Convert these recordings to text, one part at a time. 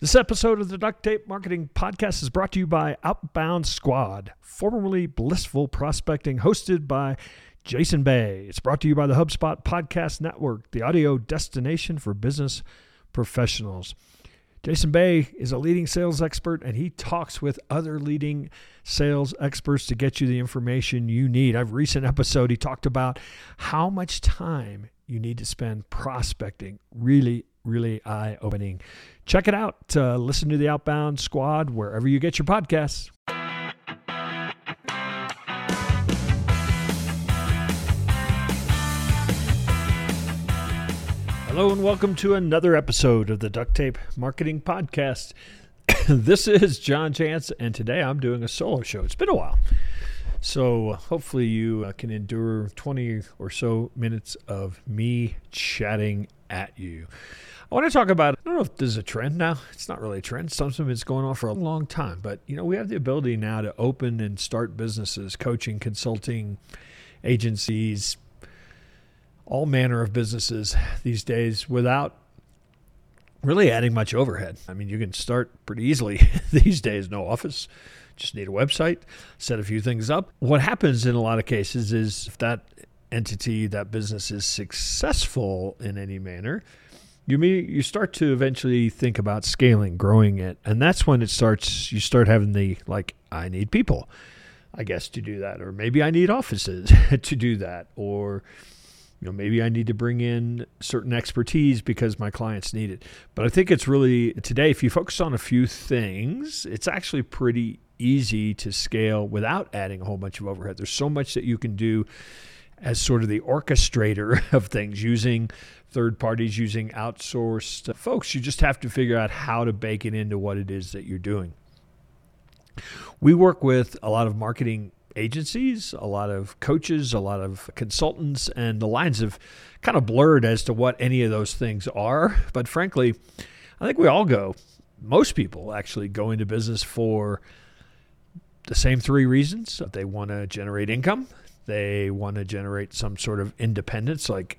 This episode of the Duct Tape Marketing Podcast is brought to you by Outbound Squad, formerly Blissful Prospecting, hosted by Jason Bay. It's brought to you by the HubSpot Podcast Network, the audio destination for business professionals. Jason Bay is a leading sales expert and he talks with other leading sales experts to get you the information you need. I've recent episode he talked about how much time you need to spend prospecting. Really really eye opening. Check it out. Uh, listen to the Outbound Squad wherever you get your podcasts. Hello, and welcome to another episode of the Duct Tape Marketing Podcast. this is John Jantsch, and today I'm doing a solo show. It's been a while. So hopefully you uh, can endure 20 or so minutes of me chatting at you. I want to talk about, I don't know if this is a trend now. It's not really a trend. Something it's going on for a long time. But, you know, we have the ability now to open and start businesses, coaching, consulting, agencies, all manner of businesses these days without really adding much overhead. I mean, you can start pretty easily these days. No office, just need a website, set a few things up. What happens in a lot of cases is if that entity, that business is successful in any manner, you may, you start to eventually think about scaling, growing it, and that's when it starts. You start having the like, I need people, I guess, to do that, or maybe I need offices to do that, or you know maybe I need to bring in certain expertise because my clients need it. But I think it's really today, if you focus on a few things, it's actually pretty easy to scale without adding a whole bunch of overhead. There's so much that you can do as sort of the orchestrator of things using third parties, using outsourced folks. You just have to figure out how to bake it into what it is that you're doing. We work with a lot of marketing agencies, a lot of coaches, a lot of consultants, and the lines have kind of blurred as to what any of those things are. But frankly, I think we all go, most people actually go into business for the same three reasons. They want to generate income, they want to generate some sort of independence, like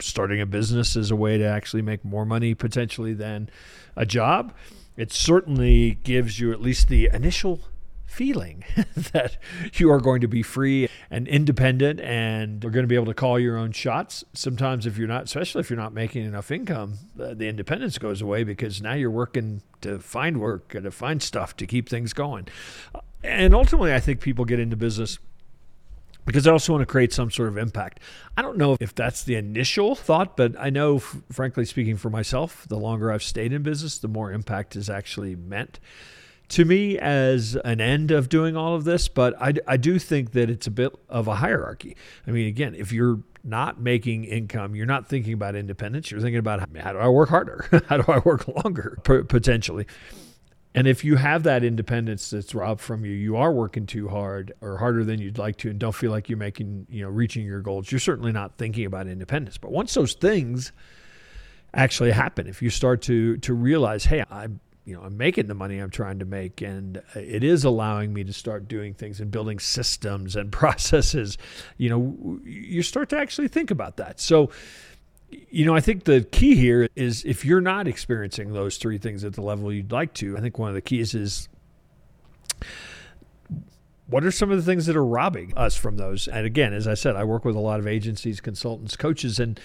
starting a business as a way to actually make more money potentially than a job. It certainly gives you at least the initial feeling that you are going to be free and independent and are going to be able to call your own shots. Sometimes, if you're not, especially if you're not making enough income, uh, the independence goes away because now you're working to find work and to find stuff to keep things going. Uh, and ultimately, I think people get into business because I also want to create some sort of impact. I don't know if that's the initial thought, but I know, frankly speaking, for myself, the longer I've stayed in business, the more impact is actually meant to me as an end of doing all of this. But I, I do think that it's a bit of a hierarchy. I mean, again, if you're not making income, you're not thinking about independence. You're thinking about how do I work harder? how do I work longer, potentially? And if you have that independence that's robbed from you, you are working too hard or harder than you'd like to and don't feel like you're making, you know, reaching your goals, you're certainly not thinking about independence. But once those things actually happen, if you start to to realize, hey, I'm you know, I'm making the money I'm trying to make, and uh, it is allowing me to start doing things and building systems and processes. You know, you start to actually think about that. So, you know, I think the key here is if you're not experiencing those three things at the level you'd like to, I think one of the keys is what are some of the things that are robbing us from those? And again, as I said, I work with a lot of agencies, consultants, coaches, and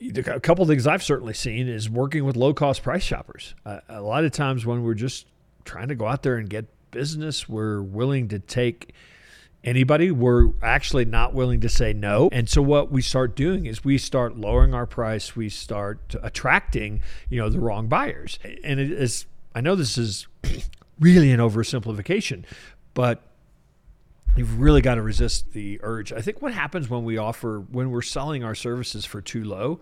a couple of things I've certainly seen is working with low cost price shoppers. Uh, a lot of times when we're just trying to go out there and get business, we're willing to take anybody. We're actually not willing to say no. And so what we start doing is we start lowering our price. We start attracting, you know, the wrong buyers. And it is, I know this is really an oversimplification, but you've really got to resist the urge. I think what happens when we offer, when we're selling our services for too low,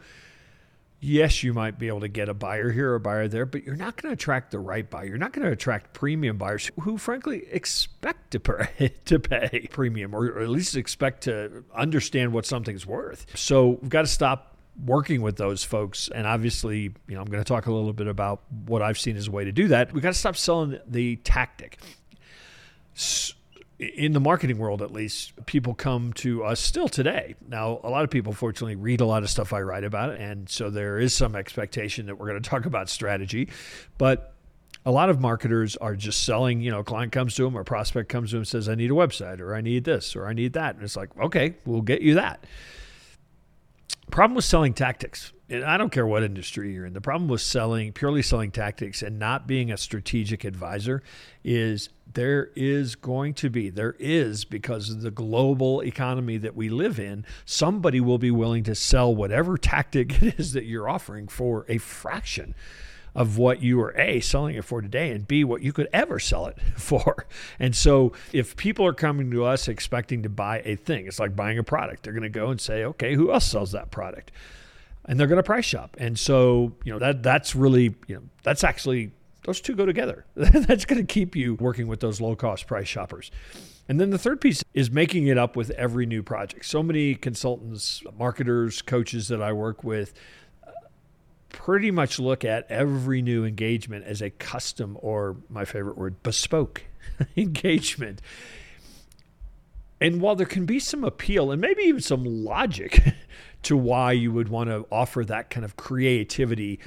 yes, you might be able to get a buyer here or a buyer there, but you're not going to attract the right buyer. You're not going to attract premium buyers who, frankly, expect to pay, to pay premium or, at least expect to understand what something's worth. So we've got to stop working with those folks. And obviously, you know, I'm going to talk a little bit about what I've seen as a way to do that. We've got to stop selling the tactic. In the marketing world at least, people come to us still today. Now, a lot of people fortunately read a lot of stuff I write about, and so there is some expectation that we're going to talk about strategy. But a lot of marketers are just selling, you know, a client comes to them or prospect comes to them and says, I need a website or I need this or I need that. And it's like, okay, we'll get you that. Problem with selling tactics, and I don't care what industry you're in, the problem with selling, purely selling tactics and not being a strategic advisor is there is going to be, there is because of the global economy that we live in, somebody will be willing to sell whatever tactic it is that you're offering for a fraction of what you are A, selling it for today, and B, what you could ever sell it for. And so if people are coming to us expecting to buy a thing, it's like buying a product. They're going to go and say, okay, who else sells that product? And they're going to price shop. And so, you know, that that's really, you know, that's actually those two go together. that's going to keep you working with those low cost price shoppers. And then the third piece is making it up with every new project. So many consultants, marketers, coaches that I work with, uh, pretty much look at every new engagement as a custom or my favorite word, bespoke engagement. And while there can be some appeal and maybe even some logic to why you would want to offer that kind of creativity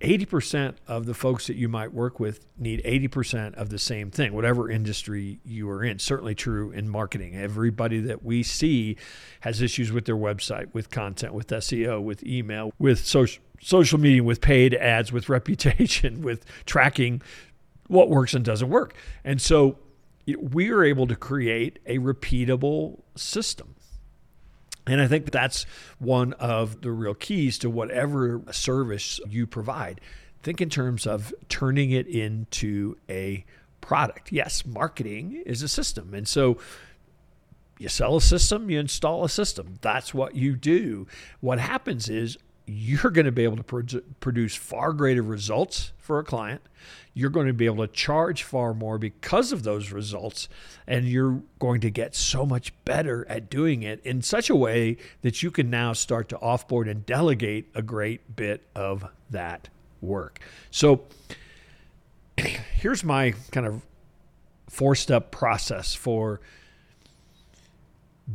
80% of the folks that you might work with need 80% of the same thing, whatever industry you are in. Certainly true in marketing. Everybody that we see has issues with their website, with content, with SEO, with email, with social, social media, with paid ads, with reputation, with tracking what works and doesn't work. And so we are able to create a repeatable system and I think that's one of the real keys to whatever service you provide. Think in terms of turning it into a product. Yes, marketing is a system. And so you sell a system, you install a system. That's what you do. What happens is you're going to be able to pro- produce far greater results for a client. You're going to be able to charge far more because of those results. And you're going to get so much better at doing it in such a way that you can now start to offboard and delegate a great bit of that work. So here's my kind of four step process for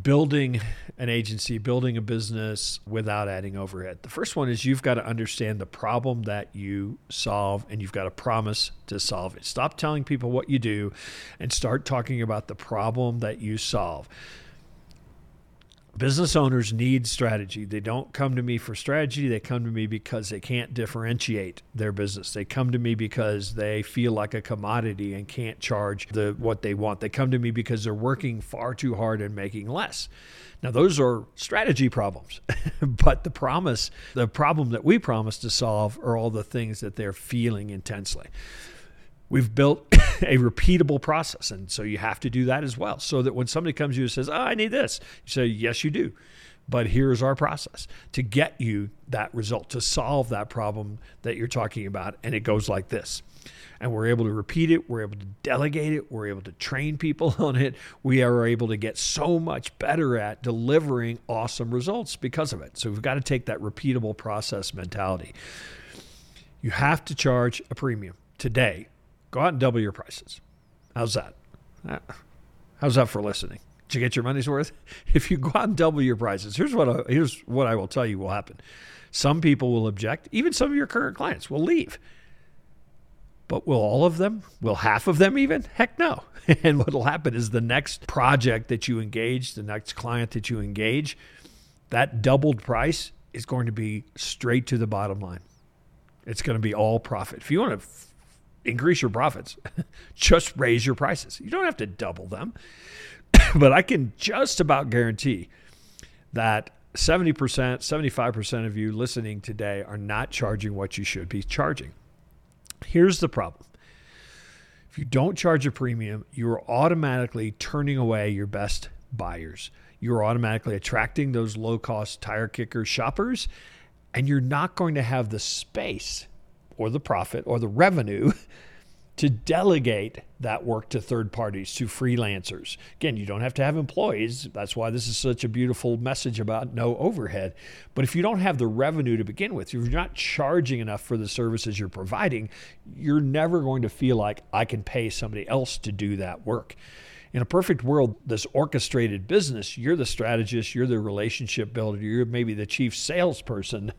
building an agency, building a business without adding overhead. The first one is you've got to understand the problem that you solve and you've got to promise to solve it. Stop telling people what you do and start talking about the problem that you solve business owners need strategy. They don't come to me for strategy. They come to me because they can't differentiate their business. They come to me because they feel like a commodity and can't charge the what they want. They come to me because they're working far too hard and making less. Now those are strategy problems. but the promise, the problem that we promise to solve are all the things that they're feeling intensely we've built a repeatable process. And so you have to do that as well. So that when somebody comes to you and says, Oh, I need this, you say, Yes, you do. But here's our process to get you that result, to solve that problem that you're talking about. And it goes like this. And we're able to repeat it. We're able to delegate it. We're able to train people on it. We are able to get so much better at delivering awesome results because of it. So we've got to take that repeatable process mentality. You have to charge a premium today Go out and double your prices. How's that? Uh, how's that for listening? Did you get your money's worth? If you go out and double your prices, here's what I, here's what I will tell you will happen. Some people will object. Even some of your current clients will leave. But will all of them? Will half of them even? Heck no. And what will happen is the next project that you engage, the next client that you engage, that doubled price is going to be straight to the bottom line. It's going to be all profit. If you want to increase your profits. just raise your prices. You don't have to double them. but I can just about guarantee that 70%, 75% of you listening today are not charging what you should be charging. Here's the problem. If you don't charge a premium, you are automatically turning away your best buyers. You're automatically attracting those low cost tire kicker shoppers, and you're not going to have the space or the profit or the revenue to delegate that work to third parties, to freelancers. Again, you don't have to have employees. That's why this is such a beautiful message about no overhead. But if you don't have the revenue to begin with, you're not charging enough for the services you're providing, you're never going to feel like I can pay somebody else to do that work. In a perfect world, this orchestrated business, you're the strategist, you're the relationship builder, you're maybe the chief salesperson,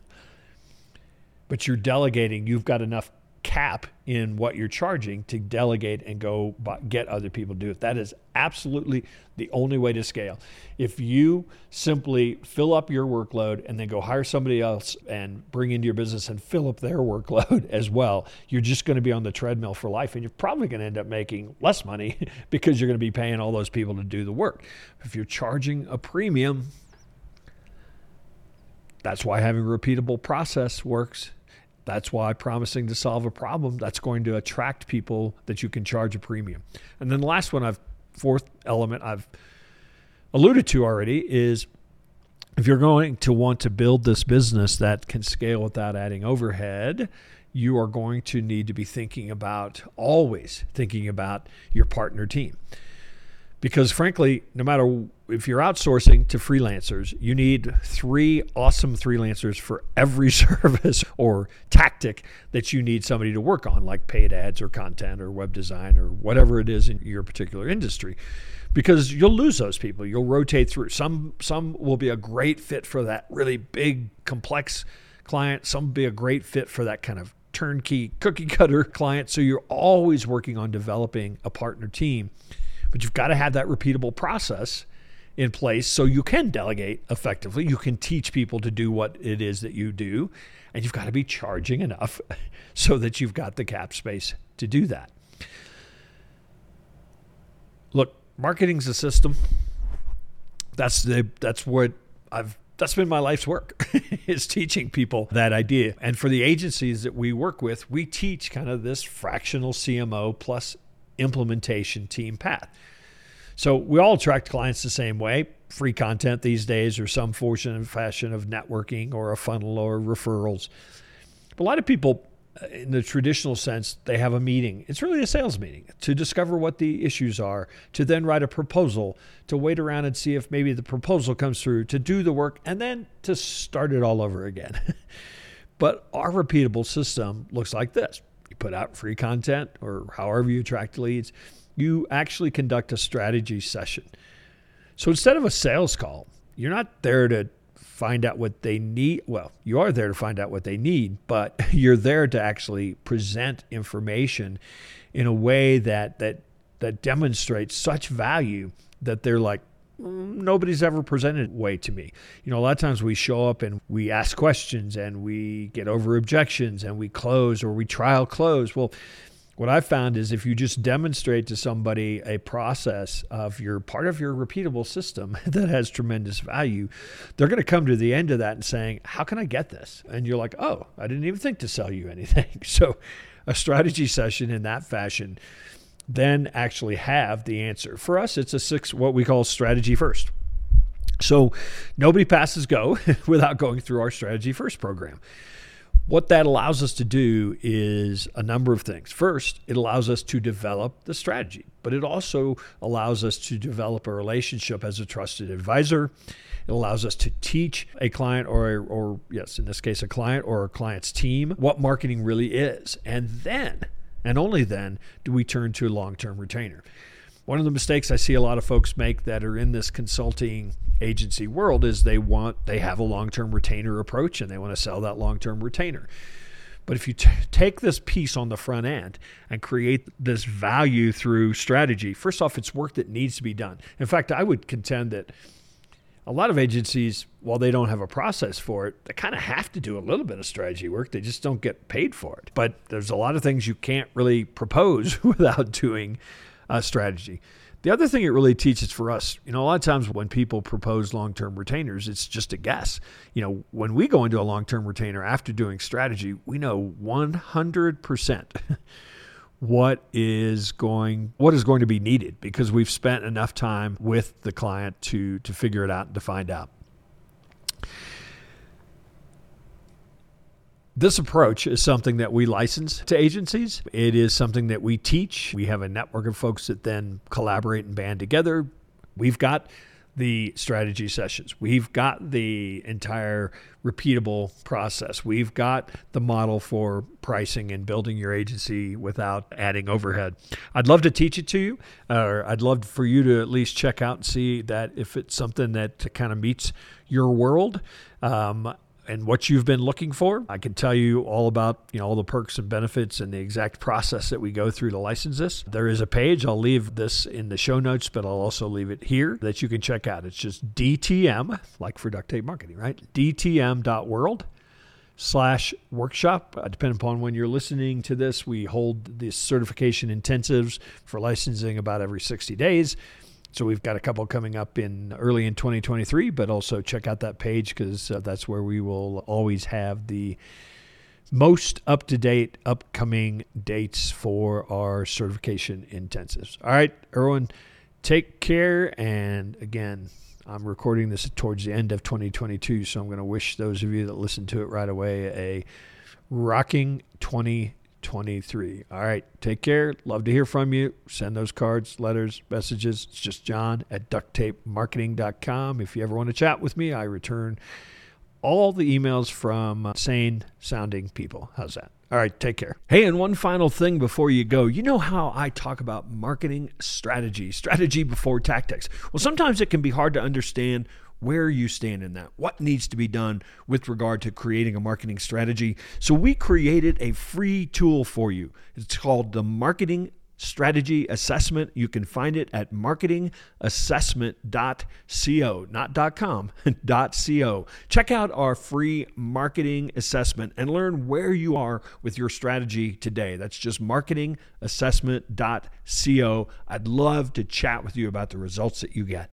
but you're delegating. You've got enough cap in what you're charging to delegate and go get other people to do it. That is absolutely the only way to scale. If you simply fill up your workload and then go hire somebody else and bring into your business and fill up their workload as well, you're just going to be on the treadmill for life and you're probably going to end up making less money because you're going to be paying all those people to do the work. If you're charging a premium, that's why having a repeatable process works that's why promising to solve a problem, that's going to attract people that you can charge a premium. And then the last one I've fourth element I've alluded to already is if you're going to want to build this business that can scale without adding overhead, you are going to need to be thinking about always thinking about your partner team because frankly, no matter if you're outsourcing to freelancers, you need three awesome freelancers for every service or tactic that you need somebody to work on, like paid ads or content or web design or whatever it is in your particular industry. Because you'll lose those people. You'll rotate through. Some some will be a great fit for that really big, complex client. Some be a great fit for that kind of turnkey cookie cutter client. So you're always working on developing a partner team but you've got to have that repeatable process in place so you can delegate effectively. You can teach people to do what it is that you do, and you've got to be charging enough so that you've got the cap space to do that. Look, marketing's a system. That's the that's what I've that's been my life's work is teaching people that idea. And for the agencies that we work with, we teach kind of this fractional CMO plus implementation team path. So we all attract clients the same way. Free content these days, or some fortune and fashion of networking, or a funnel, or referrals. But a lot of people, uh, in the traditional sense, they have a meeting. It's really a sales meeting to discover what the issues are, to then write a proposal, to wait around and see if maybe the proposal comes through, to do the work, and then to start it all over again. but our repeatable system looks like this you put out free content or however you attract leads, you actually conduct a strategy session. So instead of a sales call, you're not there to find out what they need. Well, you are there to find out what they need, but you're there to actually present information in a way that that that demonstrates such value that they're like, nobody's ever presented way to me. You know, a lot of times we show up and we ask questions and we get over objections and we close or we trial close. Well, what I've found is if you just demonstrate to somebody a process of your part of your repeatable system that has tremendous value, they're going to come to the end of that and saying, How can I get this? And you're like, Oh, I didn't even think to sell you anything. So a strategy session in that fashion then actually have the answer. For us, it's a six, what we call strategy first. So nobody passes go without going through our strategy first program. What that allows us to do is a number of things. First, it allows us to develop the strategy, but it also allows us to develop a relationship as a trusted advisor. It allows us to teach a client or, or yes, in this case, a client or a client's team what marketing really is. And then and only then do we turn to a long term retainer. One of the mistakes I see a lot of folks make that are in this consulting agency world is they want they have a long-term retainer approach and they want to sell that long-term retainer. But if you t- take this piece on the front end and create this value through strategy, first off, it's work that needs to be done. In fact, I would contend that a lot of agencies, while they don't have a process for it, they kind of have to do a little bit of strategy work. They just don't get paid for it. But there's a lot of things you can't really propose without doing a strategy. The other thing it really teaches for us, you know, a lot of times when people propose long term retainers, it's just a guess. You know, when we go into a long term retainer after doing strategy, we know 100% what is going what is going to be needed because we've spent enough time with the client to to figure it out and to find out. This approach is something that we license to agencies. It is something that we teach. We have a network of folks that then collaborate and band together. We've got the strategy sessions. We've got the entire repeatable process. We've got the model for pricing and building your agency without adding overhead. I'd love to teach it to you, or I'd love for you to at least check out and see that if it's something that kind of meets your world. Um, and what you've been looking for. I can tell you all about, you know, all the perks and benefits and the exact process that we go through to license this. There is a page. I'll leave this in the show notes, but I'll also leave it here that you can check out. It's just DTM, like for duct tape marketing, right? DTM.world slash workshop. Uh, depending upon when you're listening to this, we hold these certification intensives for licensing about every 60 days. So we've got a couple coming up in early in 2023, but also check out that page because uh, that's where we will always have the most up to date upcoming dates for our certification intensives. All right, Erwin, take care. And again, I'm recording this towards the end of 2022, so I'm going to wish those of you that listen to it right away a rocking 20 23. All right. Take care. Love to hear from you. Send those cards, letters, messages. It's just John at ducttapemarketing.com. If you ever want to chat with me, I return all the emails from sane sounding people. How's that? All right, take care. Hey, and one final thing before you go. You know how I talk about marketing strategy, strategy before tactics. Well, sometimes it can be hard to understand where you stand in that, what needs to be done with regard to creating a marketing strategy. So, we created a free tool for you. It's called the Marketing Strategy Assessment. You can find it at marketingassessment.co, not .com, .co. Check out our free marketing assessment and learn where you are with your strategy today. That's just marketingassessment.co. I'd love to chat with you about the results that you get.